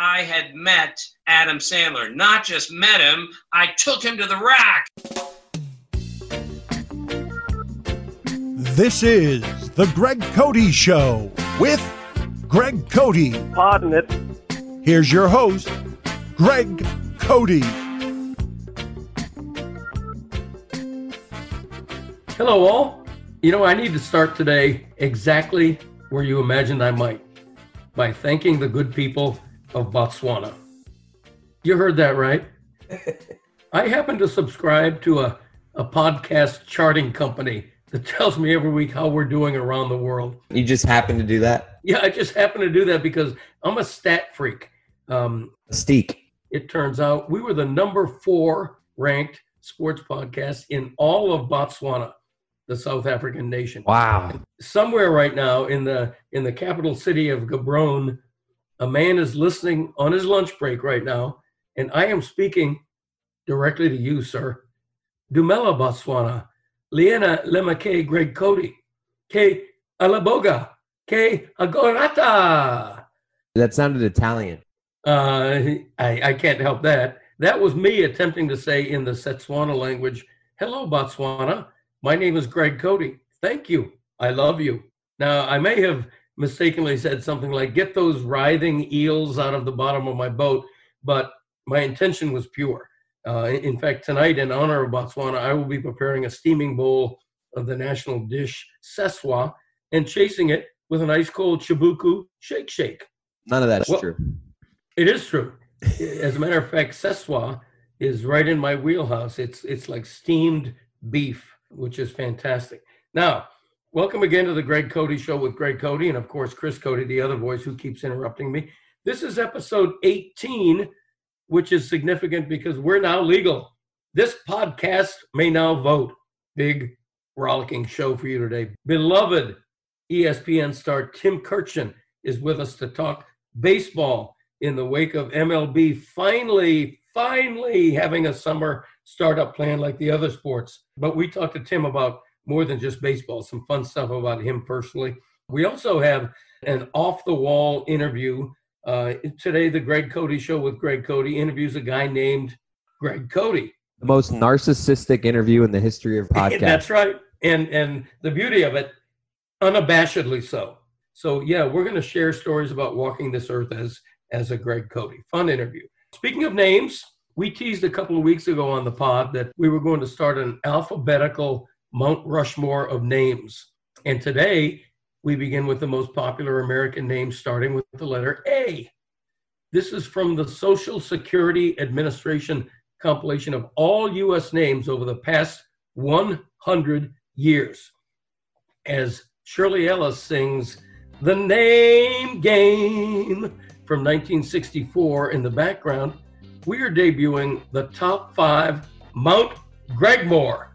I had met Adam Sandler. Not just met him, I took him to the rack. This is The Greg Cody Show with Greg Cody. Pardon it. Here's your host, Greg Cody. Hello, all. You know, I need to start today exactly where you imagined I might by thanking the good people of Botswana. You heard that right. I happen to subscribe to a, a podcast charting company that tells me every week how we're doing around the world. You just happen to do that? Yeah, I just happen to do that because I'm a stat freak. Um, Steak. it turns out we were the number four ranked sports podcast in all of Botswana, the South African nation. Wow. Somewhere right now in the in the capital city of Gaborone, a man is listening on his lunch break right now, and I am speaking directly to you, sir. Dumela Botswana, Liena Lemake Greg Cody, K Alaboga, K Agorata. That sounded Italian. Uh, I, I can't help that. That was me attempting to say in the Setswana language, Hello, Botswana. My name is Greg Cody. Thank you. I love you. Now, I may have mistakenly said something like, Get those writhing eels out of the bottom of my boat, but my intention was pure. Uh, in fact, tonight, in honor of Botswana, I will be preparing a steaming bowl of the national dish, seswa, and chasing it with an ice cold chibuku shake shake. None of that's Well- true. It is true. As a matter of fact, seswa is right in my wheelhouse. It's it's like steamed beef, which is fantastic. Now, welcome again to the Greg Cody Show with Greg Cody and of course Chris Cody, the other voice who keeps interrupting me. This is episode 18, which is significant because we're now legal. This podcast may now vote. Big rollicking show for you today. Beloved ESPN star Tim Kurkjian is with us to talk baseball in the wake of MLB finally, finally having a summer startup plan like the other sports. But we talked to Tim about more than just baseball, some fun stuff about him personally. We also have an off the wall interview. Uh, today, the Greg Cody Show with Greg Cody interviews a guy named Greg Cody. The most narcissistic interview in the history of podcasts. That's right. And and the beauty of it, unabashedly so. So yeah, we're going to share stories about walking this earth as as a Greg Cody. Fun interview. Speaking of names, we teased a couple of weeks ago on the pod that we were going to start an alphabetical Mount Rushmore of names. And today we begin with the most popular American names starting with the letter A. This is from the Social Security Administration compilation of all US names over the past 100 years. As Shirley Ellis sings The Name Game from 1964 in the background, we are debuting the top five Mount Gregmore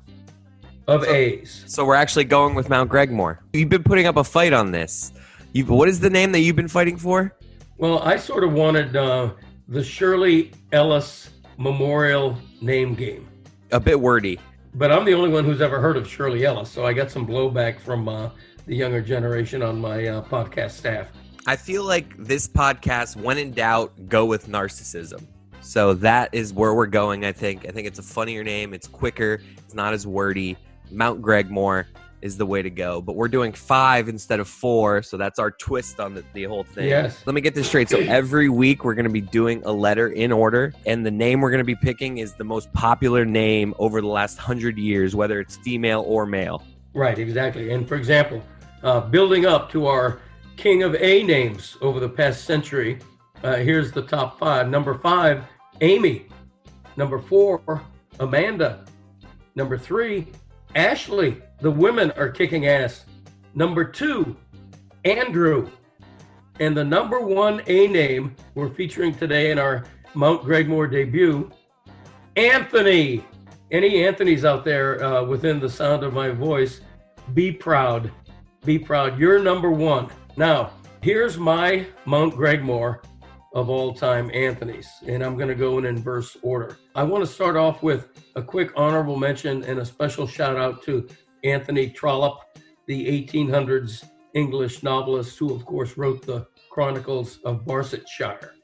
of A's. So we're actually going with Mount Gregmore. You've been putting up a fight on this. You, what is the name that you've been fighting for? Well, I sort of wanted uh, the Shirley Ellis Memorial Name Game. A bit wordy. but I'm the only one who's ever heard of Shirley Ellis, so I got some blowback from uh, the younger generation on my uh, podcast staff. I feel like this podcast, when in doubt, go with narcissism. So that is where we're going, I think. I think it's a funnier name. It's quicker. It's not as wordy. Mount Gregmore is the way to go. But we're doing five instead of four. So that's our twist on the, the whole thing. Yes. Let me get this straight. So every week we're going to be doing a letter in order. And the name we're going to be picking is the most popular name over the last hundred years, whether it's female or male. Right, exactly. And for example, uh, building up to our king of A names over the past century, uh, here's the top five. Number five, Amy. Number four, Amanda. Number three, Ashley. The women are kicking ass. Number two, Andrew. And the number one A name we're featuring today in our Mount Gregmore debut, Anthony. Any Anthony's out there uh, within the sound of my voice, be proud. Be proud. You're number one. Now, here's my Mount Gregmore of all time Anthony's, and I'm going to go in inverse order. I want to start off with a quick honorable mention and a special shout out to Anthony Trollope, the 1800s English novelist who, of course, wrote the Chronicles of Barsetshire.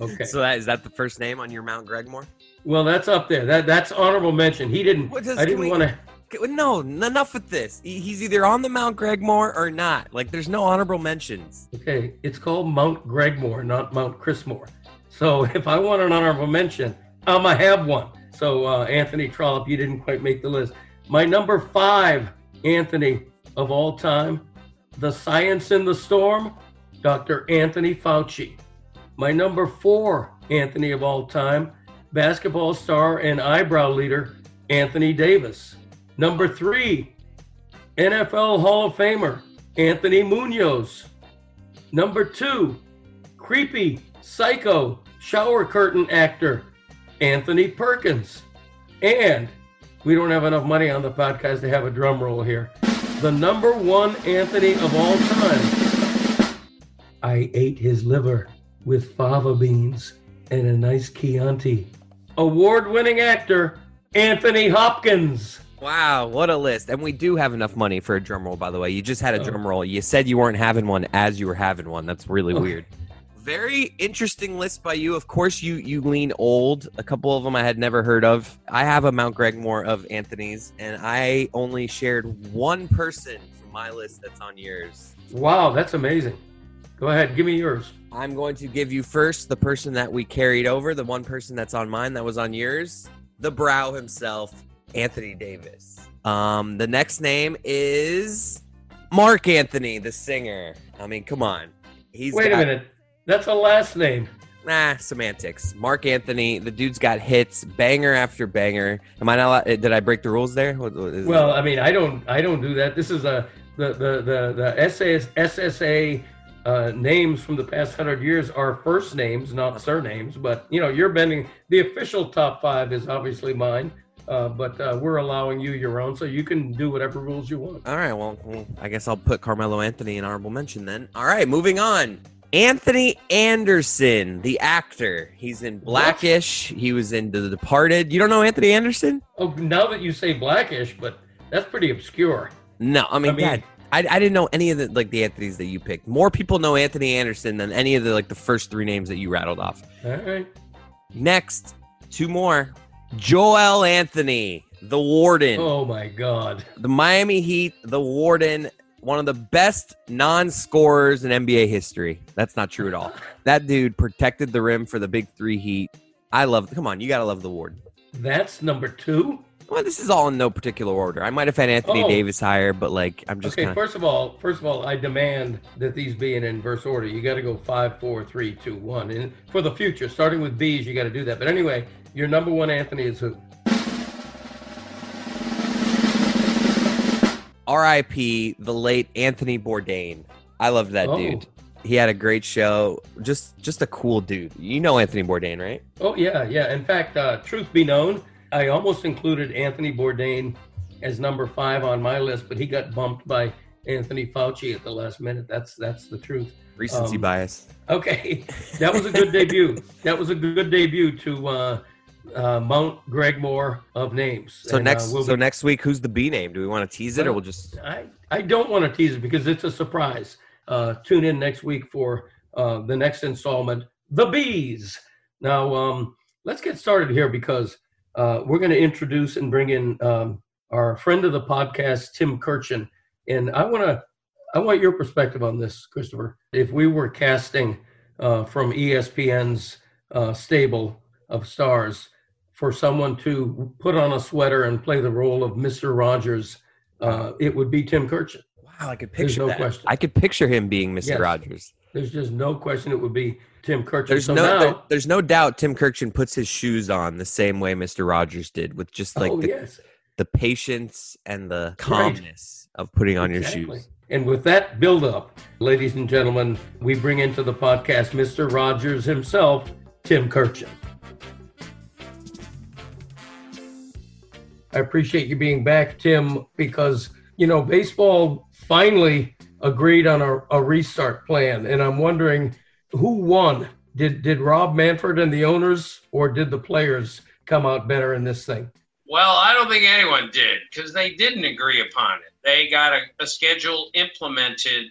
Okay. So that is that the first name on your Mount Gregmore? Well, that's up there. That that's honorable mention. He didn't. Does- I didn't want to. Okay, No, enough with this. He's either on the Mount Gregmore or not. Like, there's no honorable mentions. Okay, it's called Mount Gregmore, not Mount Chrismore. So if I want an honorable mention, I'm gonna have one. So uh, Anthony Trollope, you didn't quite make the list. My number five, Anthony of all time, the science in the storm, Dr. Anthony Fauci. My number four, Anthony of all time, basketball star and eyebrow leader, Anthony Davis. Number three, NFL Hall of Famer, Anthony Munoz. Number two, creepy, psycho, shower curtain actor, Anthony Perkins. And we don't have enough money on the podcast to have a drum roll here. The number one Anthony of all time. I ate his liver with fava beans and a nice Chianti. Award winning actor, Anthony Hopkins. Wow, what a list. And we do have enough money for a drum roll, by the way. You just had a Oh. drum roll. You said you weren't having one as you were having one. That's really Oh. weird. Very interesting list by you. Of course, you you lean old. A couple of them I had never heard of. I have a Mount Gregmore of Anthony's, and I only shared one person from my list that's on yours. Wow, that's amazing. Go ahead, give me yours. I'm going to give you first the person that we carried over, the one person that's on mine that was on yours, the brow himself, Anthony Davis. Um, the next name is Marc Anthony, the singer. I mean, come on. He's Wait got, a minute. That's a last name. Nah, semantics. Marc Anthony, the dude's got hits, banger after banger. Am I not? Did I break the rules there? What- what is it? Well, I mean, I don't, I don't do that. This is a the the the the SAS, SSA uh, names from the past hundred years are first names, not surnames. But you know, you're bending. The official top five is obviously mine, uh, but uh, we're allowing you your own, so you can do whatever rules you want. All right, well, well, I guess I'll put Carmelo Anthony in honorable mention then. All right, moving on. Anthony Anderson, the actor. He's in Blackish. He was in The Departed. You don't know Anthony Anderson? Oh, now that you say Blackish, but that's pretty obscure. No, I mean, I mean- I, I didn't know any of the like the Anthony's that you picked. More people know Anthony Anderson than any of the like the first three names that you rattled off. All right. Next, two more. Joel Anthony, the Warden. Oh my God. the Miami Heat, the Warden, one of the best non-scorers in NBA history. That's not true at all. That dude protected the rim for the Big Three Heat. I love. Come on, you gotta love the Warden. That's number two. Well, this is all in no particular order. I might have had Anthony Oh. Davis higher, but like I'm just okay, kind of. first of all, first of all, I demand that these be in inverse order. You got to go five, four, three, two, one, and for the future, starting with B's, you got to do that. But anyway, your number one Anthony is who? R.I.P. the late Anthony Bourdain. I loved that Oh. dude. He had a great show. Just just a cool dude. You know Anthony Bourdain, right? Oh yeah, yeah. In fact, uh, truth be known, I almost included Anthony Bourdain as number five on my list, but he got bumped by Anthony Fauci at the last minute. That's that's the truth. Recency Um, bias. Okay, that was a good debut. That was a good debut to uh, uh, Mount Gregmore of names. So And, uh, next, we'll so be- next week, who's the B name? Do we want to tease it, or Well, we'll just? I, I don't want to tease it because it's a surprise. Uh, tune in next week for uh, the next installment, The Bees. Now, um, let's get started here because uh, we're going to introduce and bring in um, our friend of the podcast, Tim Kurkjian. And I want to, I want your perspective on this, Christopher. If we were casting uh, from ESPN's uh, stable of stars for someone to put on a sweater and play the role of Mr. Rogers, uh, it would be Tim Kurkjian. Wow, I could There's picture no that. question. I could picture him being Mr. Yes. Rogers. There's just no question it would be Tim Kurkjian. There's so no, now, there- there's no doubt Tim Kurkjian puts his shoes on the same way Mr. Rogers did, with just like oh the, yes, the patience and the calmness of putting on exactly. your shoes. And with that build up, ladies and gentlemen, we bring into the podcast Mr. Rogers himself, Tim Kurkjian. I appreciate you being back, Tim, because you know baseball finally agreed on a, a restart plan, and I'm wondering who won. Did did Rob Manfred and the owners, or did the players come out better in this thing? Well, I don't think anyone did because they didn't agree upon it. They got a, a schedule implemented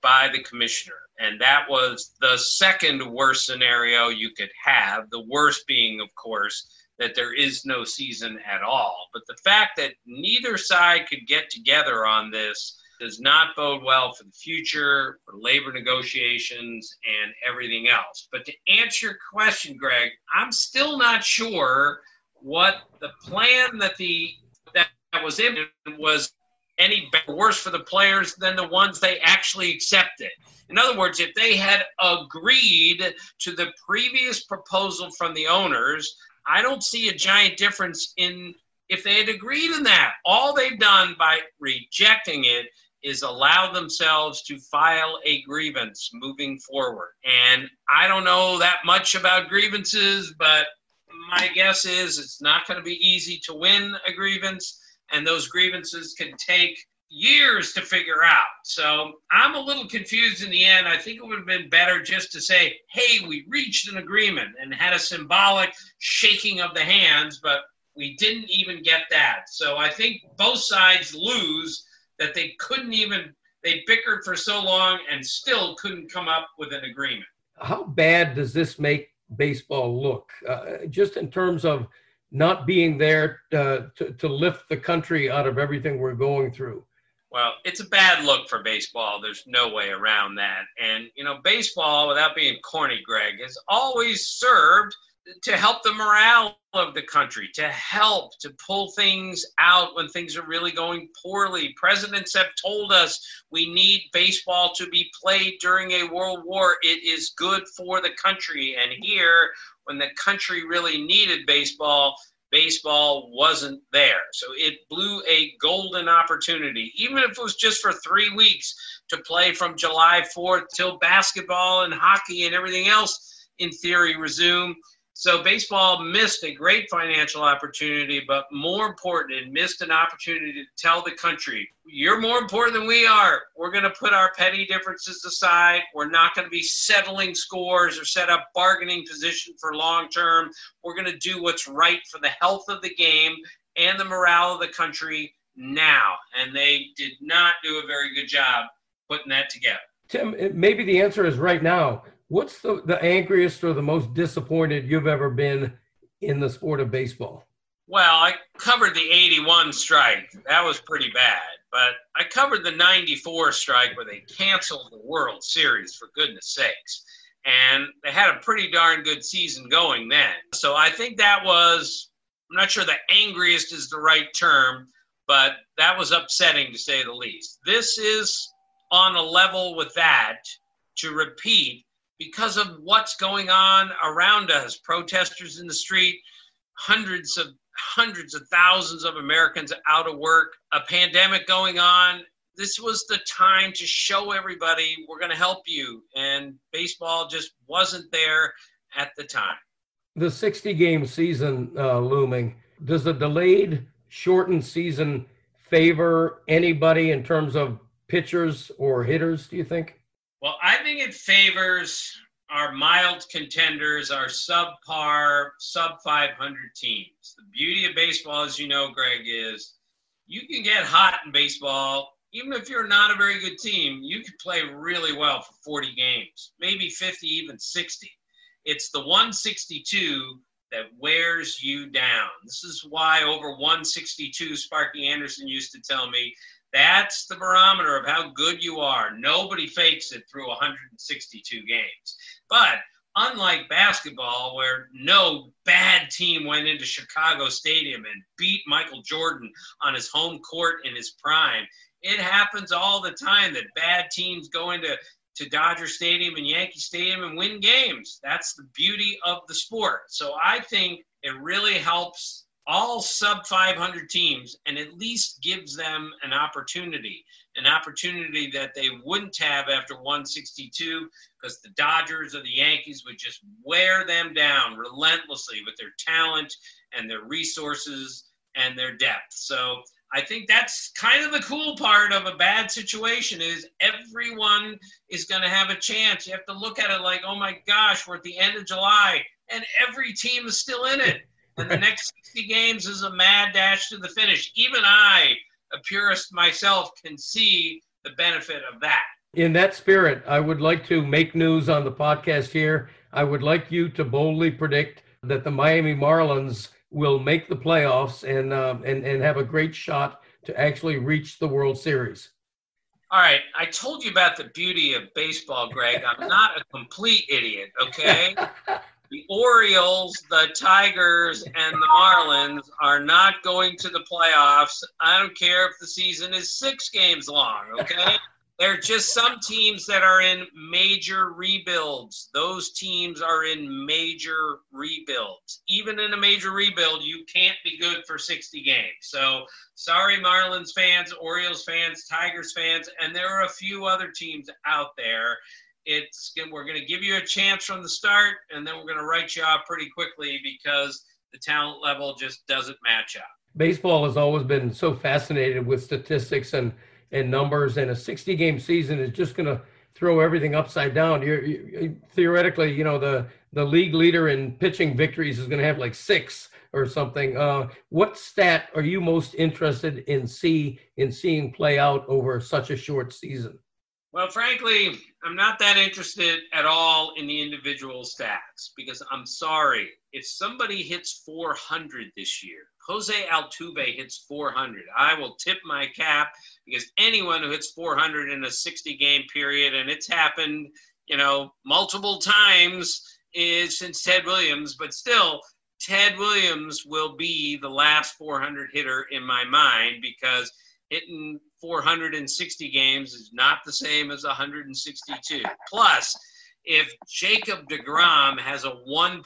by the commissioner. And that was the second worst scenario you could have. The worst being, of course, that there is no season at all. But the fact that neither side could get together on this does not bode well for the future, for labor negotiations, and everything else. But to answer your question, Greg, I'm still not sure what the plan that the that was in was any worse for the players than the ones they actually accepted. In other words, if they had agreed to the previous proposal from the owners, I don't see a giant difference in if they had agreed in that. All they've done by rejecting it is allow themselves to file a grievance moving forward. And I don't know that much about grievances, but my guess is it's not going to be easy to win a grievance, and those grievances can take years to figure out. So I'm a little confused in the end. I think it would have been better just to say, hey, we reached an agreement and had a symbolic shaking of the hands, but we didn't even get that. So I think both sides lose that they couldn't even, they bickered for so long and still couldn't come up with an agreement. How bad does this make baseball look? Uh, just in terms of not being there uh, to, to lift the country out of everything we're going through. Well, it's a bad look for baseball. There's no way around that. And, you know, baseball, without being corny, Greg, has always served to help the morale of the country, to help to pull things out when things are really going poorly. Presidents have told us we need baseball to be played during a world war. It is good for the country. And here, when the country really needed baseball, baseball wasn't there. So it blew a golden opportunity, even if it was just for three weeks to play from July 4th till basketball and hockey and everything else, in theory, resume. So baseball missed a great financial opportunity, but more important, it missed an opportunity to tell the country, you're more important than we are. We're going to put our petty differences aside. We're not going to be settling scores or set up bargaining position for long term. We're going to do what's right for the health of the game and the morale of the country now. And they did not do a very good job putting that together. Tim, maybe the answer is right now What's the, the angriest or the most disappointed you've ever been in the sport of baseball? Well, I covered the 81 strike. That was pretty bad. But I covered the 94 strike where they canceled the World Series, for goodness sakes. And they had a pretty darn good season going then. So I think that was, I'm not sure the angriest is the right term, but that was upsetting to say the least. This is on a level with that to repeat because of what's going on around us protesters in the street hundreds of hundreds of thousands of americans out of work a pandemic going on. This was the time to show everybody we're going to help you and baseball just wasn't there at the time. The 60 game season uh, looming does the delayed shortened season favor anybody in terms of pitchers or hitters do you think well, I think it favors our mild contenders, our subpar, sub 500 teams. The beauty of baseball, as you know, Greg, is you can get hot in baseball. Even if you're not a very good team, you can play really well for 40 games, maybe 50, even 60. It's the 162 that wears you down. This is why over 162, Sparky Anderson used to tell me that's the barometer of how good you are. Nobody fakes it through 162 games. But unlike basketball, where no bad team went into Chicago Stadium and beat Michael Jordan on his home court in his prime, it happens all the time that bad teams go into to Dodger Stadium and Yankee Stadium and win games. That's the beauty of the sport. So I think it really helps all sub 500 teams and at least gives them an opportunity, an opportunity that they wouldn't have after 162 because the Dodgers or the Yankees would just wear them down relentlessly with their talent and their resources and their depth. So I think that's kind of the cool part of a bad situation is everyone is going to have a chance. You have to look at it like, oh my gosh, we're at the end of July and every team is still in it and the next 60 games is a mad dash to the finish. Even I, a purist myself, can see the benefit of that. In that spirit, I would like to make news on the podcast here. I would like you to boldly predict that the Miami Marlins will make the playoffs and um, and and have a great shot to actually reach the World Series. All right, I told you about the beauty of baseball, Greg. I'm not a complete idiot, okay? the Orioles, the Tigers, and the Marlins are not going to the playoffs. I don't care if the season is six games long, okay? There are just some teams that are in major rebuilds. Those teams are in major rebuilds. Even in a major rebuild, you can't be good for 60 games. So, sorry, Marlins fans, Orioles fans, Tigers fans, and there are a few other teams out there. It's we're going to give you a chance from the start, and then we're going to write you off pretty quickly because the talent level just doesn't match up. Baseball has always been so fascinated with statistics and and numbers, and a 60 game season is just going to throw everything upside down. You're, you, theoretically, you know, the the league leader in pitching victories is going to have like six or something. Uh, what stat are you most interested in see in seeing play out over such a short season? Well, frankly, I'm not that interested at all in the individual stats because I'm sorry. If somebody hits 400 this year, Jose Altuve hits 400, I will tip my cap because anyone who hits 400 in a 60 game period, and it's happened, you know, multiple times is since Ted Williams, but still, Ted Williams will be the last 400 hitter in my mind because hitting 460 games is not the same as 162. Plus, if Jacob DeGrom has a 1.10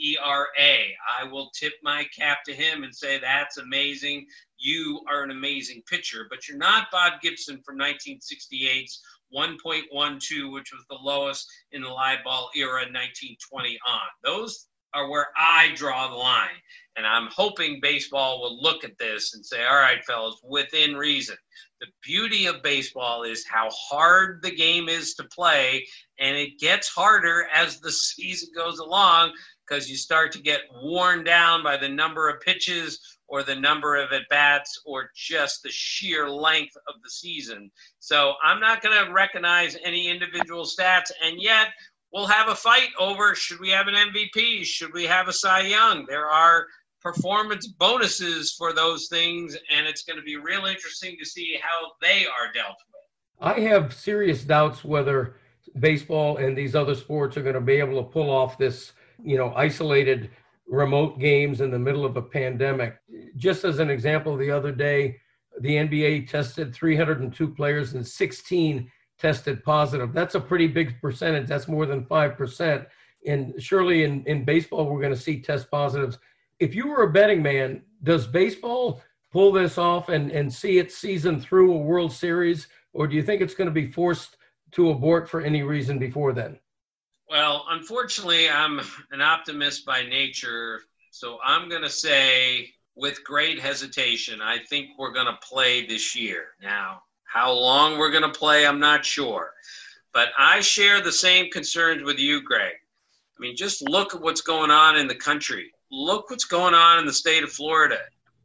ERA, I will tip my cap to him and say, that's amazing. You are an amazing pitcher, but you're not Bob Gibson from 1968's 1.12, which was the lowest in the live ball era 1920 on. Those are where I draw the line. And I'm hoping baseball will look at this and say, all right, fellas, within reason. The beauty of baseball is how hard the game is to play, and it gets harder as the season goes along because you start to get worn down by the number of pitches or the number of at bats or just the sheer length of the season. So I'm not going to recognize any individual stats, and yet we'll have a fight over should we have an MVP? Should we have a Cy Young? There are performance bonuses for those things, and it's going to be real interesting to see how they are dealt with. I have serious doubts whether baseball and these other sports are going to be able to pull off this, you know, isolated remote games in the middle of a pandemic. Just as an example, the other day, the NBA tested 302 players and 16 tested positive. That's a pretty big percentage. That's more than 5%. And surely in, in baseball, we're going to see test positives. If you were a betting man, does baseball pull this off and, and see its season through a World Series? Or do you think it's going to be forced to abort for any reason before then? Well, unfortunately, I'm an optimist by nature. So I'm going to say, with great hesitation, I think we're going to play this year. Now, how long we're going to play, I'm not sure. But I share the same concerns with you, Greg. I mean, just look at what's going on in the country. Look what's going on in the state of Florida,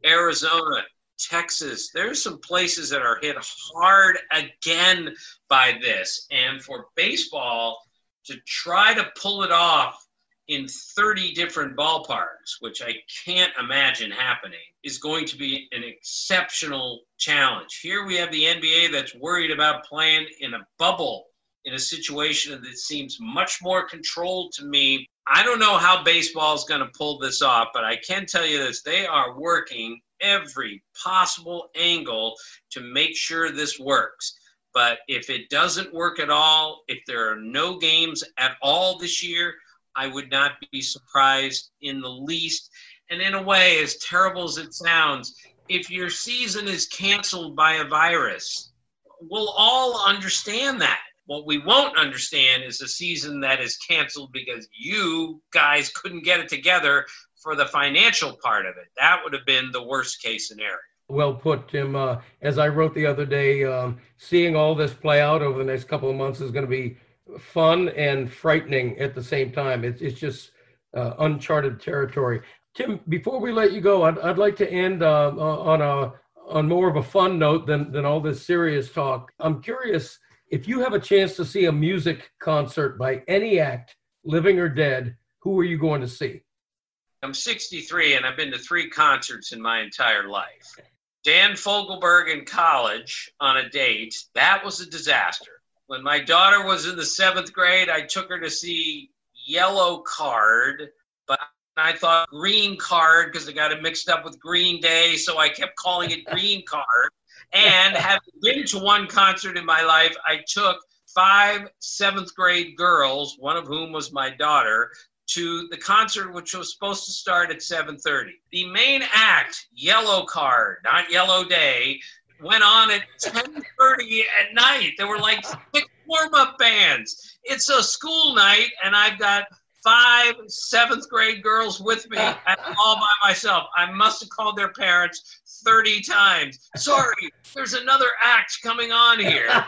Arizona, Texas. There's some places that are hit hard again by this. And for baseball to try to pull it off in 30 different ballparks, which I can't imagine happening, is going to be an exceptional challenge. Here we have the NBA that's worried about playing in a bubble in a situation that seems much more controlled to me. I don't know how baseball is going to pull this off, but I can tell you this they are working every possible angle to make sure this works. But if it doesn't work at all, if there are no games at all this year, I would not be surprised in the least. And in a way, as terrible as it sounds, if your season is canceled by a virus, we'll all understand that. What we won't understand is a season that is canceled because you guys couldn't get it together for the financial part of it. That would have been the worst case scenario. Well put, Tim. Uh, as I wrote the other day, um, seeing all this play out over the next couple of months is going to be fun and frightening at the same time. It's, it's just uh, uncharted territory. Tim, before we let you go, I'd, I'd like to end uh, on a on more of a fun note than, than all this serious talk, I'm curious if you have a chance to see a music concert by any act, living or dead, who are you going to see? I'm 63 and I've been to three concerts in my entire life. Dan Fogelberg in college on a date, that was a disaster. When my daughter was in the seventh grade, I took her to see Yellowcard, but I thought Green Card because I got it mixed up with Green Day, so I kept calling it Green Card. And having been to one concert in my life, I took five seventh grade girls, one of whom was my daughter, to the concert which was supposed to start at 7.30 the main act yellow card not yellow day went on at 10.30 at night. There were like six warm-up bands. It's a school night and i've got five seventh grade girls with me all by myself i must have called their parents 30 times sorry there's another act coming on here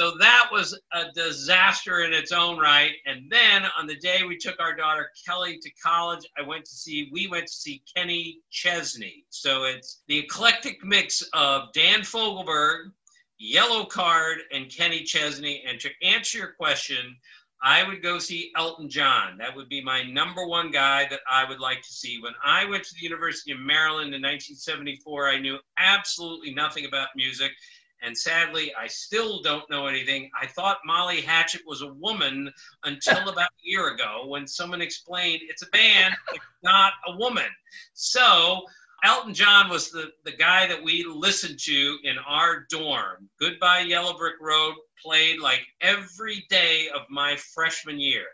so that was a disaster in its own right. And then on the day we took our daughter Kelly to college, I went to see, we went to see Kenny Chesney. So it's the eclectic mix of Dan Fogelberg, Yellowcard, and Kenny Chesney. And to answer your question, I would go see Elton John. That would be my number one guy that I would like to see. When I went to the University of Maryland in 1974, I knew absolutely nothing about music. And sadly, I still don't know anything. I thought Molly Hatchet was a woman until about a year ago when someone explained it's a band, it's not a woman. So Elton John was the, the guy that we listened to in our dorm. Goodbye Yellow Brick Road played like every day of my freshman year.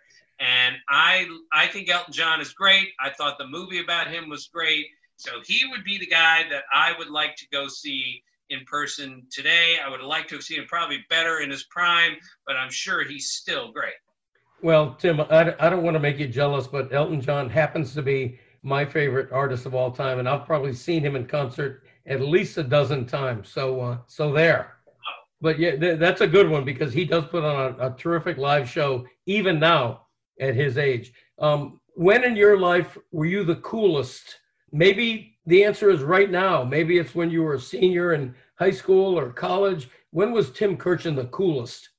And I I think Elton John is great. I thought the movie about him was great. So he would be the guy that I would like to go see in person today. I would like to have seen him probably better in his prime, but I'm sure he's still great. Well, Tim, I, I don't want to make you jealous, but Elton John happens to be my favorite artist of all time, and I've probably seen him in concert at least a dozen times. So, uh, so there. But yeah, th- that's a good one because he does put on a, a terrific live show, even now at his age. Um, when in your life were you the coolest? Maybe the answer is right now. Maybe it's when you were a senior in high school or college. When was Tim Kurkjian the coolest?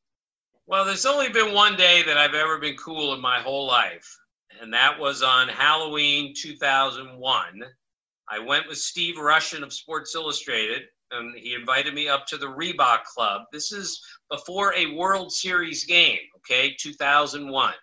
Well, there's only been one day that I've ever been cool in my whole life, and that was on Halloween 2001. I went with Steve Rushin of Sports Illustrated, and he invited me up to the Reebok Club. This is before a World Series game, okay, 2001.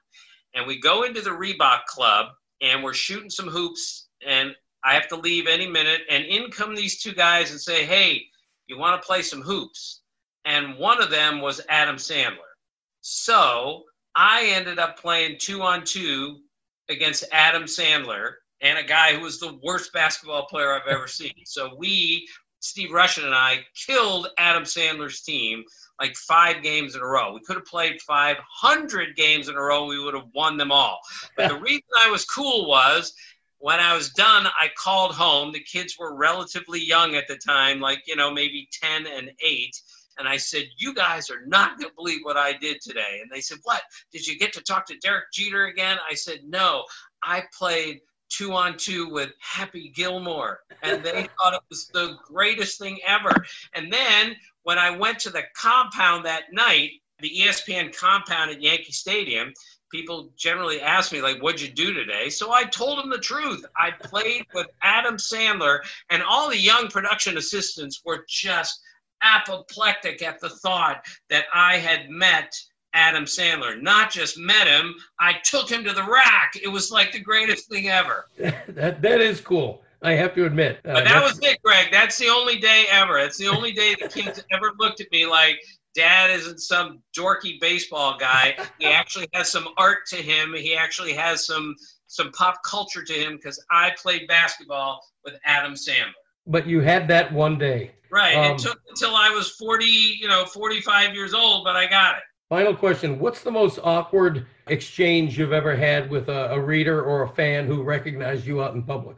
And we go into the Reebok Club, and we're shooting some hoops, and I have to leave any minute. And in come these two guys and say, hey, you want to play some hoops? And one of them was Adam Sandler. So I ended up playing two on two against Adam Sandler and a guy who was the worst basketball player I've ever seen. So we, Steve Rushin and I, killed Adam Sandler's team like five games in a row. We could have played 500 games in a row. We would have won them all. But the reason I was cool was when I was done, I called home. The kids were relatively young at the time, like, you know, maybe 10 and 8. And I said, You guys are not going to believe what I did today. And they said, What? Did you get to talk to Derek Jeter again? I said, No, I played two on two with Happy Gilmore. And they thought it was the greatest thing ever. And then when I went to the compound that night, the ESPN compound at Yankee Stadium, people generally ask me like what'd you do today so i told them the truth i played with adam sandler and all the young production assistants were just apoplectic at the thought that i had met adam sandler not just met him i took him to the rack it was like the greatest thing ever that that is cool I have to admit. Uh, but that was it, Greg. That's the only day ever. It's the only day the kids ever looked at me like, dad isn't some dorky baseball guy. He actually has some art to him. He actually has some some pop culture to him because I played basketball with Adam Sandler. But you had that one day. Right. Um, it took until I was 40, you know, 45 years old, but I got it. Final question. What's the most awkward exchange you've ever had with a, a reader or a fan who recognized you out in public?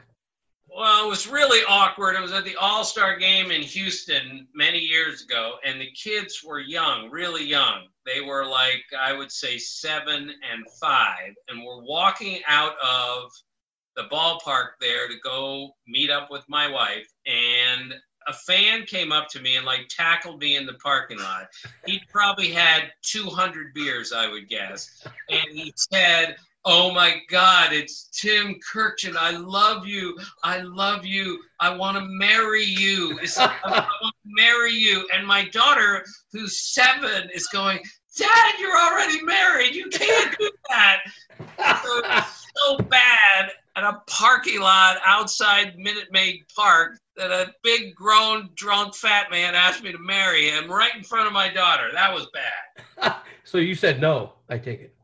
Well, it was really awkward. It was at the All Star game in Houston many years ago, and the kids were young, really young. They were like, I would say, seven and five, and we're walking out of the ballpark there to go meet up with my wife. And a fan came up to me and like tackled me in the parking lot. He probably had 200 beers, I would guess. And he said, Oh my God, it's Tim Kurkjian. I love you. I love you. I want to marry you. Like, I want to marry you. And my daughter, who's seven, is going, Dad, you're already married. You can't do that. So so bad at a parking lot outside Minute Maid Park that a big, grown, drunk, fat man asked me to marry him right in front of my daughter. That was bad. so you said no, I take it.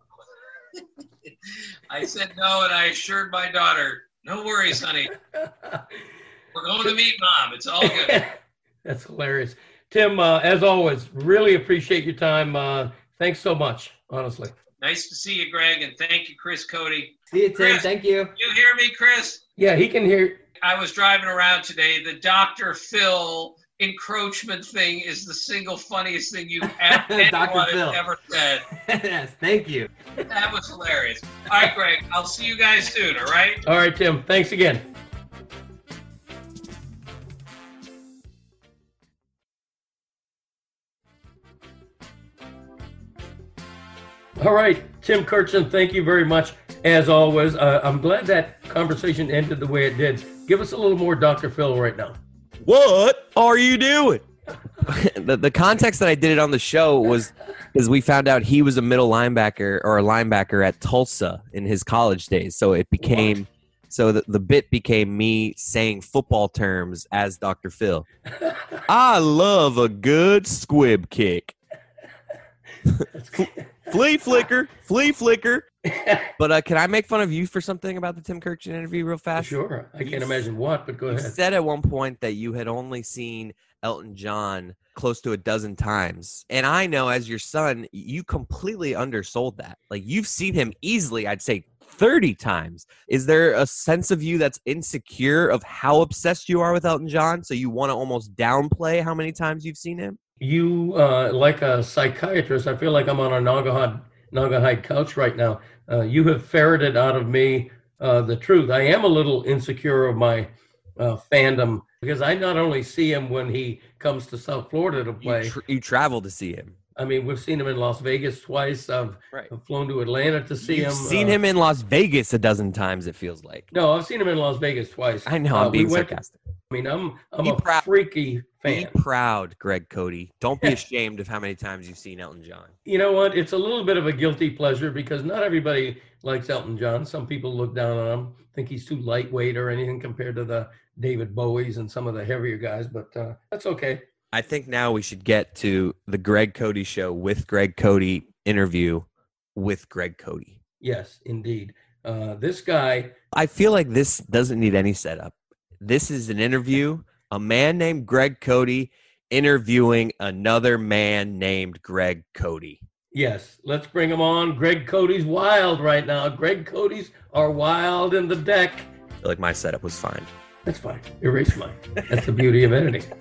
I said no, and I assured my daughter, no worries, honey. We're going to meet mom. It's all good. That's hilarious. Tim, uh, as always, really appreciate your time. Uh, thanks so much, honestly. Nice to see you, Greg, and thank you, Chris Cody. See you, Tim. Chris, Thank you. You hear me, Chris? Yeah, he can hear. I was driving around today. The Dr. Phil encroachment thing is the single funniest thing you've ever, anyone has Phil. ever said. yes, thank you. That was hilarious. All right, Greg, I'll see you guys soon, all right? All right, Tim. Thanks again. All right, Tim Kurkjian, thank you very much. As always, uh, I'm glad that conversation ended the way it did. Give us a little more Dr. Phil right now. What are you doing? the, the context that I did it on the show was is we found out he was a middle linebacker or a linebacker at Tulsa in his college days. So it became so the, the bit became me saying football terms as Dr. Phil. I love a good squib kick. Flea flicker, flea flicker. But uh, can I make fun of you for something about the Tim Kurkjian interview real fast? Sure. I can't imagine what, but go ahead. You said at one point that you had only seen Elton John close to a dozen times. And I know as your son, you completely undersold that. Like you've seen him easily, I'd say 30 times. Is there a sense of you that's insecure of how obsessed you are with Elton John? So you want to almost downplay how many times you've seen him? You, uh, like a psychiatrist, I feel like I'm on a Naugahyde, Naugahyde couch right now. Uh, you have ferreted out of me uh, the truth. I am a little insecure of my uh, fandom because I not only see him when he comes to South Florida to You, play. you travel to see him. I mean, we've seen him in Las Vegas twice. I've, Right. Flown to Atlanta to see You've him. seen uh, him in Las Vegas a dozen times, it feels like. No, I've seen him in Las Vegas twice. I know, Uh, I'm we being went- sarcastic. I mean, I'm I'm Be a proud- freaky fan. Be proud, Greg Cody. Don't be ashamed of how many times you've seen Elton John. You know what? It's a little bit of a guilty pleasure because not everybody likes Elton John. Some people look down on him, think he's too lightweight or anything compared to the David Bowies and some of the heavier guys, but uh, that's okay. I think now we should get to the Greg Cody show with Greg Cody interview with Greg Cody. Yes, indeed. Uh, this guy, I feel like this doesn't need any setup. This is an interview, a man named Greg Cody interviewing another man named Greg Cody. yes, let's bring him on. Greg Cody's wild right now. Greg Cody's are wild in the deck. I feel like my setup was fine. That's fine. Erase mine. That's the beauty of editing.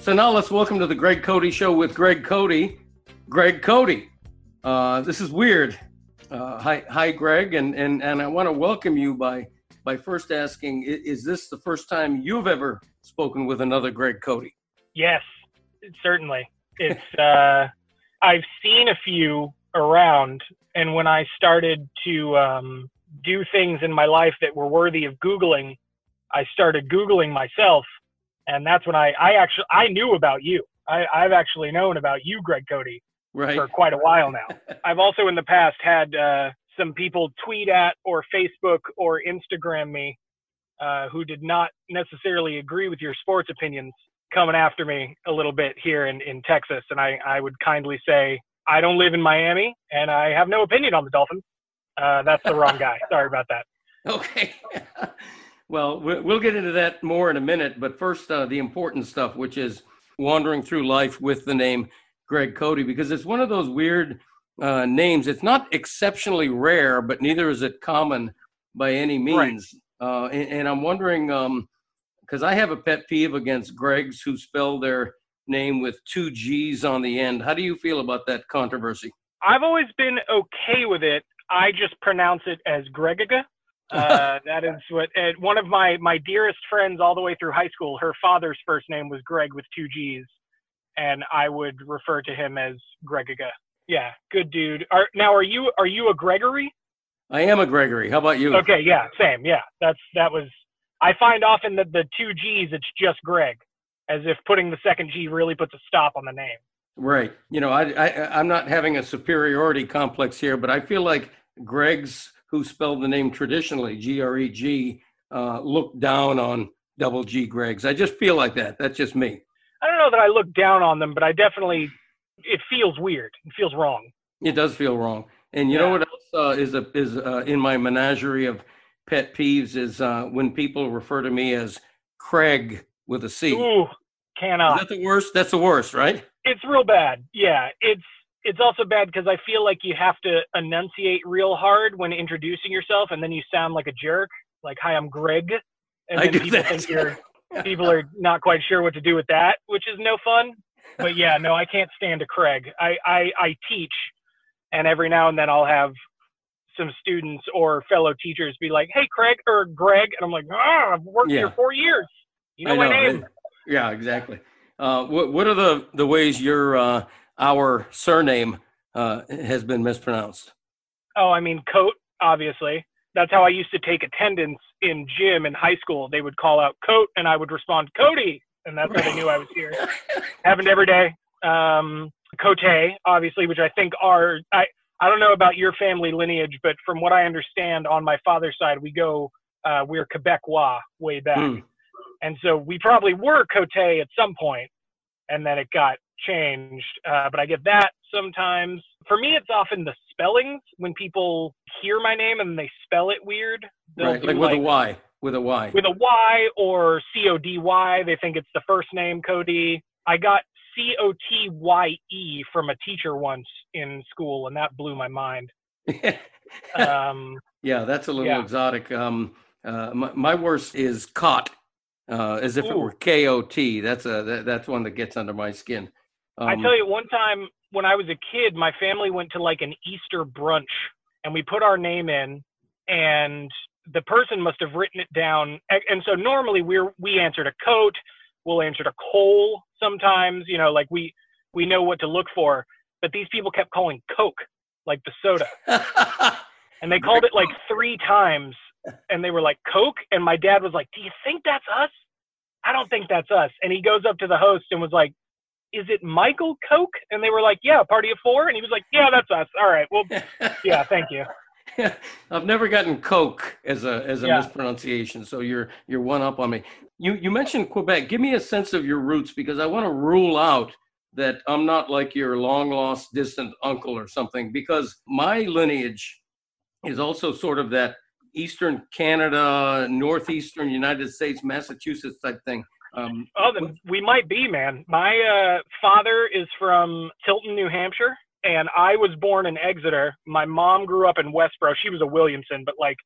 So now let's welcome to the Greg Cody Show with Greg Cody. Greg Cody. Uh, this is weird. Uh, hi, hi, Greg, and and and I want to welcome you by by first asking: Is this the first time you've ever spoken with another Greg Cody? Yes, certainly. It's uh, I've seen a few around, and when I started to um, do things in my life that were worthy of googling, I started googling myself, and that's when I I actually I knew about you. I, I've actually known about you, Greg Cody, Right. for quite a while now. I've also in the past had uh, some people tweet at or Facebook or Instagram me uh, who did not necessarily agree with your sports opinions coming after me a little bit here in, in Texas. And I, I would kindly say, I don't live in Miami and I have no opinion on the Dolphins. Uh, that's the wrong guy. Sorry about that. Okay. well, we- we'll get into that more in a minute, but first, uh, the important stuff, which is wandering through life with the name Greg Cody, because it's one of those weird uh, names. It's not exceptionally rare, but neither is it common by any Right. means. Uh, and, and I'm wondering, because I have a pet peeve against Gregs who spell their name with two G's on the end. How do you feel about that controversy? I've always been okay with it. I just pronounce it as Gregiga. Uh, that is what one of my my dearest friends all the way through high school. Her father's first name was Greg with two G's, and I would refer to him as Gregiga. Yeah, good dude. Are, now, are you are you a Gregory? I am a Gregory. How about you? Okay, yeah, same. Yeah, that's that was. I find often that the two G's it's just Greg, as if putting the second G really puts a stop on the name. Right. You know, I, I I'm not having a superiority complex here, but I feel like Greg's, who spelled the name traditionally G R E G, uh, look down on double G Greg's. I just feel like that. That's just me. I don't know that I look down on them, but I definitely it feels weird. It feels wrong. It does feel wrong. And you know what else uh, is a, is uh, in my menagerie of pet peeves is uh, when people refer to me as Craig with a C. Ooh, cannot. that the worst? That's the worst, right? it's real bad. Yeah, it's it's also bad because I feel like you have to enunciate real hard when introducing yourself, and then you sound like a jerk. Like, "Hi, I'm Greg," and I then do people that. think you're people are not quite sure what to do with that, which is no fun. But yeah, no, I can't stand a Craig. I I, I teach, and every now and then I'll have some students or fellow teachers be like, "Hey, Craig or Greg," and I'm like, "Ah, I've worked Yeah. here four years. You know, I my name." Yeah, exactly. Uh, what what are the the ways your uh, our surname uh, has been mispronounced? Oh, I mean, coat, obviously. That's how I used to take attendance in gym in high school. They would call out coat, and I would respond, Cody. And that's how they knew I was here. Happened every day. Um, Cote, obviously, which I think are, I, I don't know about your family lineage, but from what I understand on my father's side, we go, uh, we're Quebecois way back. Hmm. And so we probably were Cote at some point, and then it got changed. Uh, but I get that sometimes. For me, it's often the spellings when people hear my name and they spell it weird. Right, do like with a Y. With a Y. with a Y or C O D Y. They think it's the first name, Cody. I got C O T Y E from a teacher once in school, and that blew my mind. Um, yeah, that's a little yeah. exotic. Um, uh, my, my worst is cot, uh, as if it were K O T. That's a that, that's one that gets under my skin. I Um, tell you, one time when I was a kid, my family went to like an Easter brunch and we put our name in and the person must have written it down. And so normally we're, we answered a coat, we'll answer to coal sometimes, you know, like we, we know what to look for, but these people kept calling Coke, like the soda. And they called it like three times and they were like Coke. And my dad was like, do you think that's us? I don't think that's us. And he goes up to the host and was like, is it Michael Coke? And they were like, yeah, party of four. And he was like, yeah, that's us. All right. Well, yeah, thank you. I've never gotten Coke as a as a Yeah. mispronunciation, so you're you're one up on me. You you mentioned Quebec. Give me a sense of your roots because I want to rule out that I'm not like your long lost distant uncle or something because my lineage is also sort of that eastern Canada, northeastern United States, Massachusetts type thing. Um, Oh, we might be, man. My uh, father is from Tilton, New Hampshire, and I was born in Exeter. My mom grew up in Westboro. She was a Williamson, but like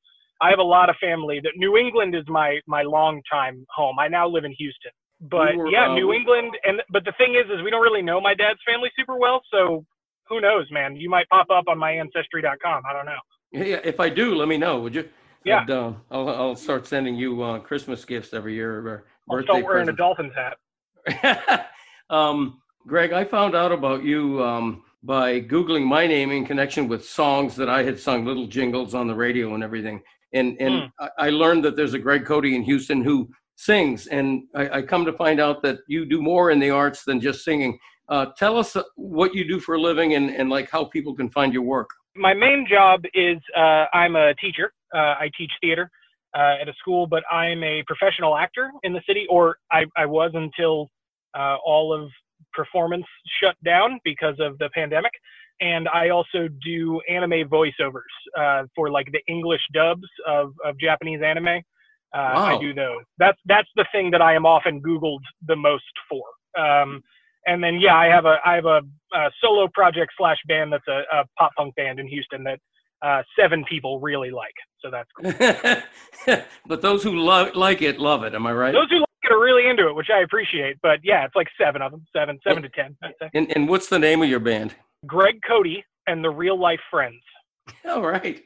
I have a lot of family that New England is my my long time home. I now live in Houston. But We were, yeah, uh, New England and but the thing is is we don't really know my dad's family super well, so who knows, man? You might pop up on my ancestry.com. I don't know. yeah, if I do, let me know, would you? Yeah. And, uh, I'll I'll start sending you uh, Christmas gifts every year or I'll birthday start wearing a presents. Dolphins hat. um, Greg, I found out about you um, by Googling my name in connection with songs that I had sung, little jingles on the radio and everything. And, and I, I learned that there's a Greg Cote in Houston who sings. And I, I come to find out that you do more in the arts than just singing. Uh, tell us what you do for a living and, and like how people can find your work. my main job is uh, I'm a teacher. Uh, I teach theater uh, at a school, but I'm a professional actor in the city, or I, I was until uh, all of performance shut down because of the pandemic. And I also do anime voiceovers uh, for like the English dubs of, of Japanese anime. Uh, Wow. I do those. That's that's the thing that I am often Googled the most for. Um, and then yeah, I have a I have a, a solo project slash band that's a, a pop punk band in Houston that uh, seven people really like. So that's cool. but those who lo- like it love it. Am I right? Those who like it are really into it, which I appreciate. But yeah, it's like seven of them, seven, seven to ten. I'd say. And, and what's the name of your band? Greg Cote and the Real Life Friends. All right.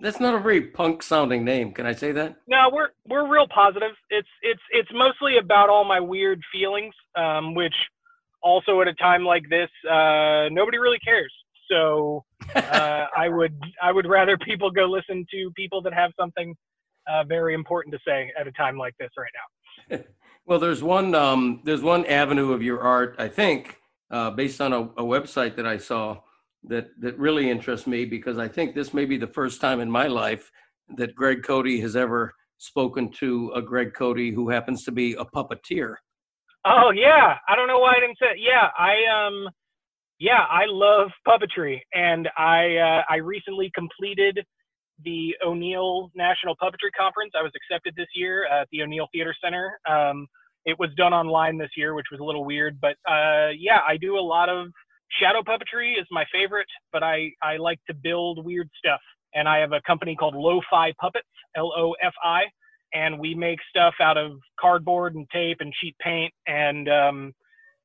that's not a very punk sounding name. Can I say that? No, we're we're real positive. It's it's it's mostly about all my weird feelings, um, which also at a time like this, uh, nobody really cares. So uh, I would I would rather people go listen to people that have something uh, very important to say at a time like this right now. well, there's one um, there's one avenue of your art, I think, uh, based on a, a website that I saw that that really interests me because I think this may be the first time in my life that Greg Cote has ever spoken to a Greg Cote who happens to be a puppeteer. Oh yeah, I don't know why I didn't say. Yeah, I um, yeah, I love puppetry, and I uh, I recently completed the O'Neill National Puppetry Conference. I was accepted this year at the O'Neill Theater Center. Um, it was done online this year, which was a little weird, but uh, yeah, I do a lot of shadow puppetry is my favorite, but I, I like to build weird stuff. And I have a company called Lo-Fi Puppets, L-O-F-I, and we make stuff out of cardboard and tape and sheet paint. And um,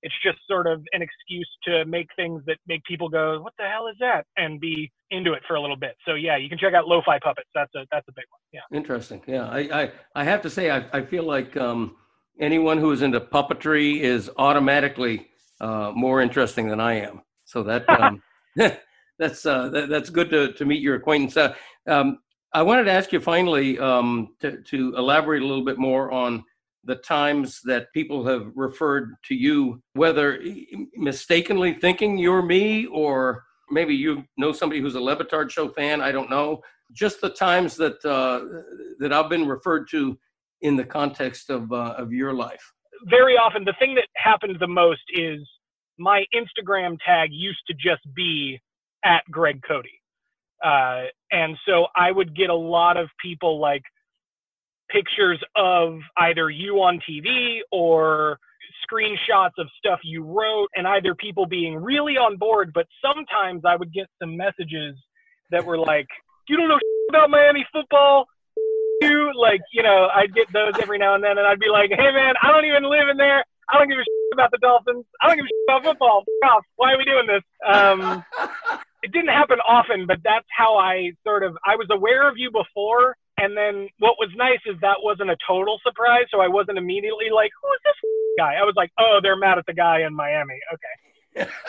it's just sort of an excuse to make things that make people go, "What the hell is that?" and be into it for a little bit. So yeah, you can check out Lo-Fi Puppets. That's a that's a big one. Yeah. Interesting. Yeah, I I, I have to say I, I feel like um, anyone who is into puppetry is automatically uh, more interesting than I am. So that um, that's uh, that, that's good to to meet your acquaintance. Uh, um, I wanted to ask you finally um, to to elaborate a little bit more on the times that people have referred to you, whether mistakenly thinking you're me or maybe you know somebody who's a Le Batard show fan. I don't know. Just the times that uh, that I've been referred to in the context of uh, of your life? Very often the thing that happened the most is my Instagram tag used to just be at Greg Cote, Uh, and so I would get a lot of people like pictures of either you on TV or screenshots of stuff you wrote, and either people being really on board, but sometimes I would get some messages that were like, You don't know about Miami football you like you know I'd get those every now and then, and I'd be like, hey man, I don't even live in there. I don't give a shit about the Dolphins. I don't give a shit about football. Off. Why are we doing this? Um, it didn't happen often, but that's how I sort of I was aware of you before, and then what was nice is that wasn't a total surprise, so I wasn't immediately like, who is this guy? I was like, oh, they're mad at the guy in Miami. Okay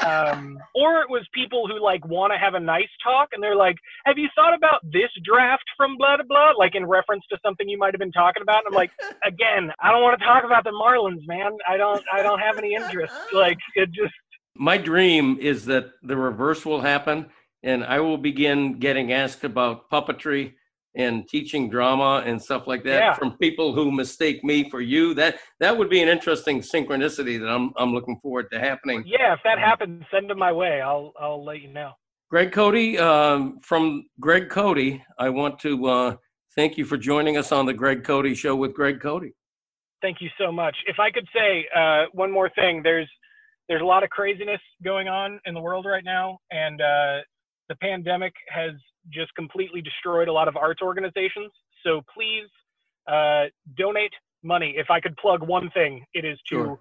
um, or it was people who like want to have a nice talk and they're like, "Have you thought about this draft from blah blah blah?" Like in reference to something you might have been talking about. And I'm like, again, I don't want to talk about the Marlins, man. I don't. I don't have any interest. Like it just. My dream is that the reverse will happen, and I will begin getting asked about puppetry and teaching drama and stuff like that yeah. from people who mistake me for you. That that would be an interesting synchronicity that I'm I'm looking forward to happening. Yeah, if that happens, send them my way. I'll I'll let you know. Greg Cote, um, from Greg Cote, I want to uh, thank you for joining us on the Greg Cote Show with Greg Cote. Thank you so much. If I could say uh, one more thing, there's there's a lot of craziness going on in the world right now, and uh, the pandemic has just completely destroyed a lot of arts organizations. So please uh, donate money. If I could plug one thing, it is to sure.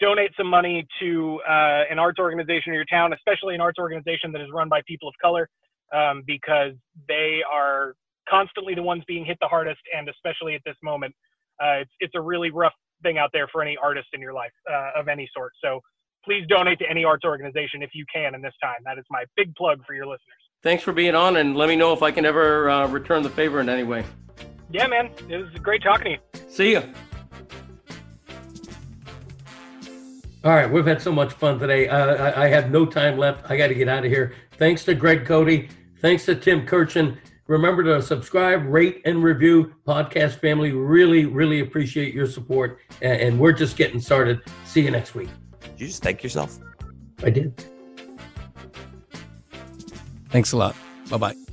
donate some money to uh, an arts organization in your town, especially an arts organization that is run by people of color, um, because they are constantly the ones being hit the hardest, and especially at this moment, uh, it's it's a really rough thing out there for any artist in your life uh, of any sort. So please donate to any arts organization if you can in this time. That is my big plug for your listeners thanks for being on, and let me know if I can ever uh, return the favor in any way. Yeah, man. It was great talking to you. See you. All right, we've had so much fun today. Uh, I, I, have no time left. I got to get out of here. Thanks to Greg Cote. Thanks to Tim Kurkjian. Remember to subscribe, rate, and review Podcast Family. Really, really appreciate your support. And, and we're just getting started. See you next week. Did you just thank yourself? I did. Thanks a lot. Bye bye.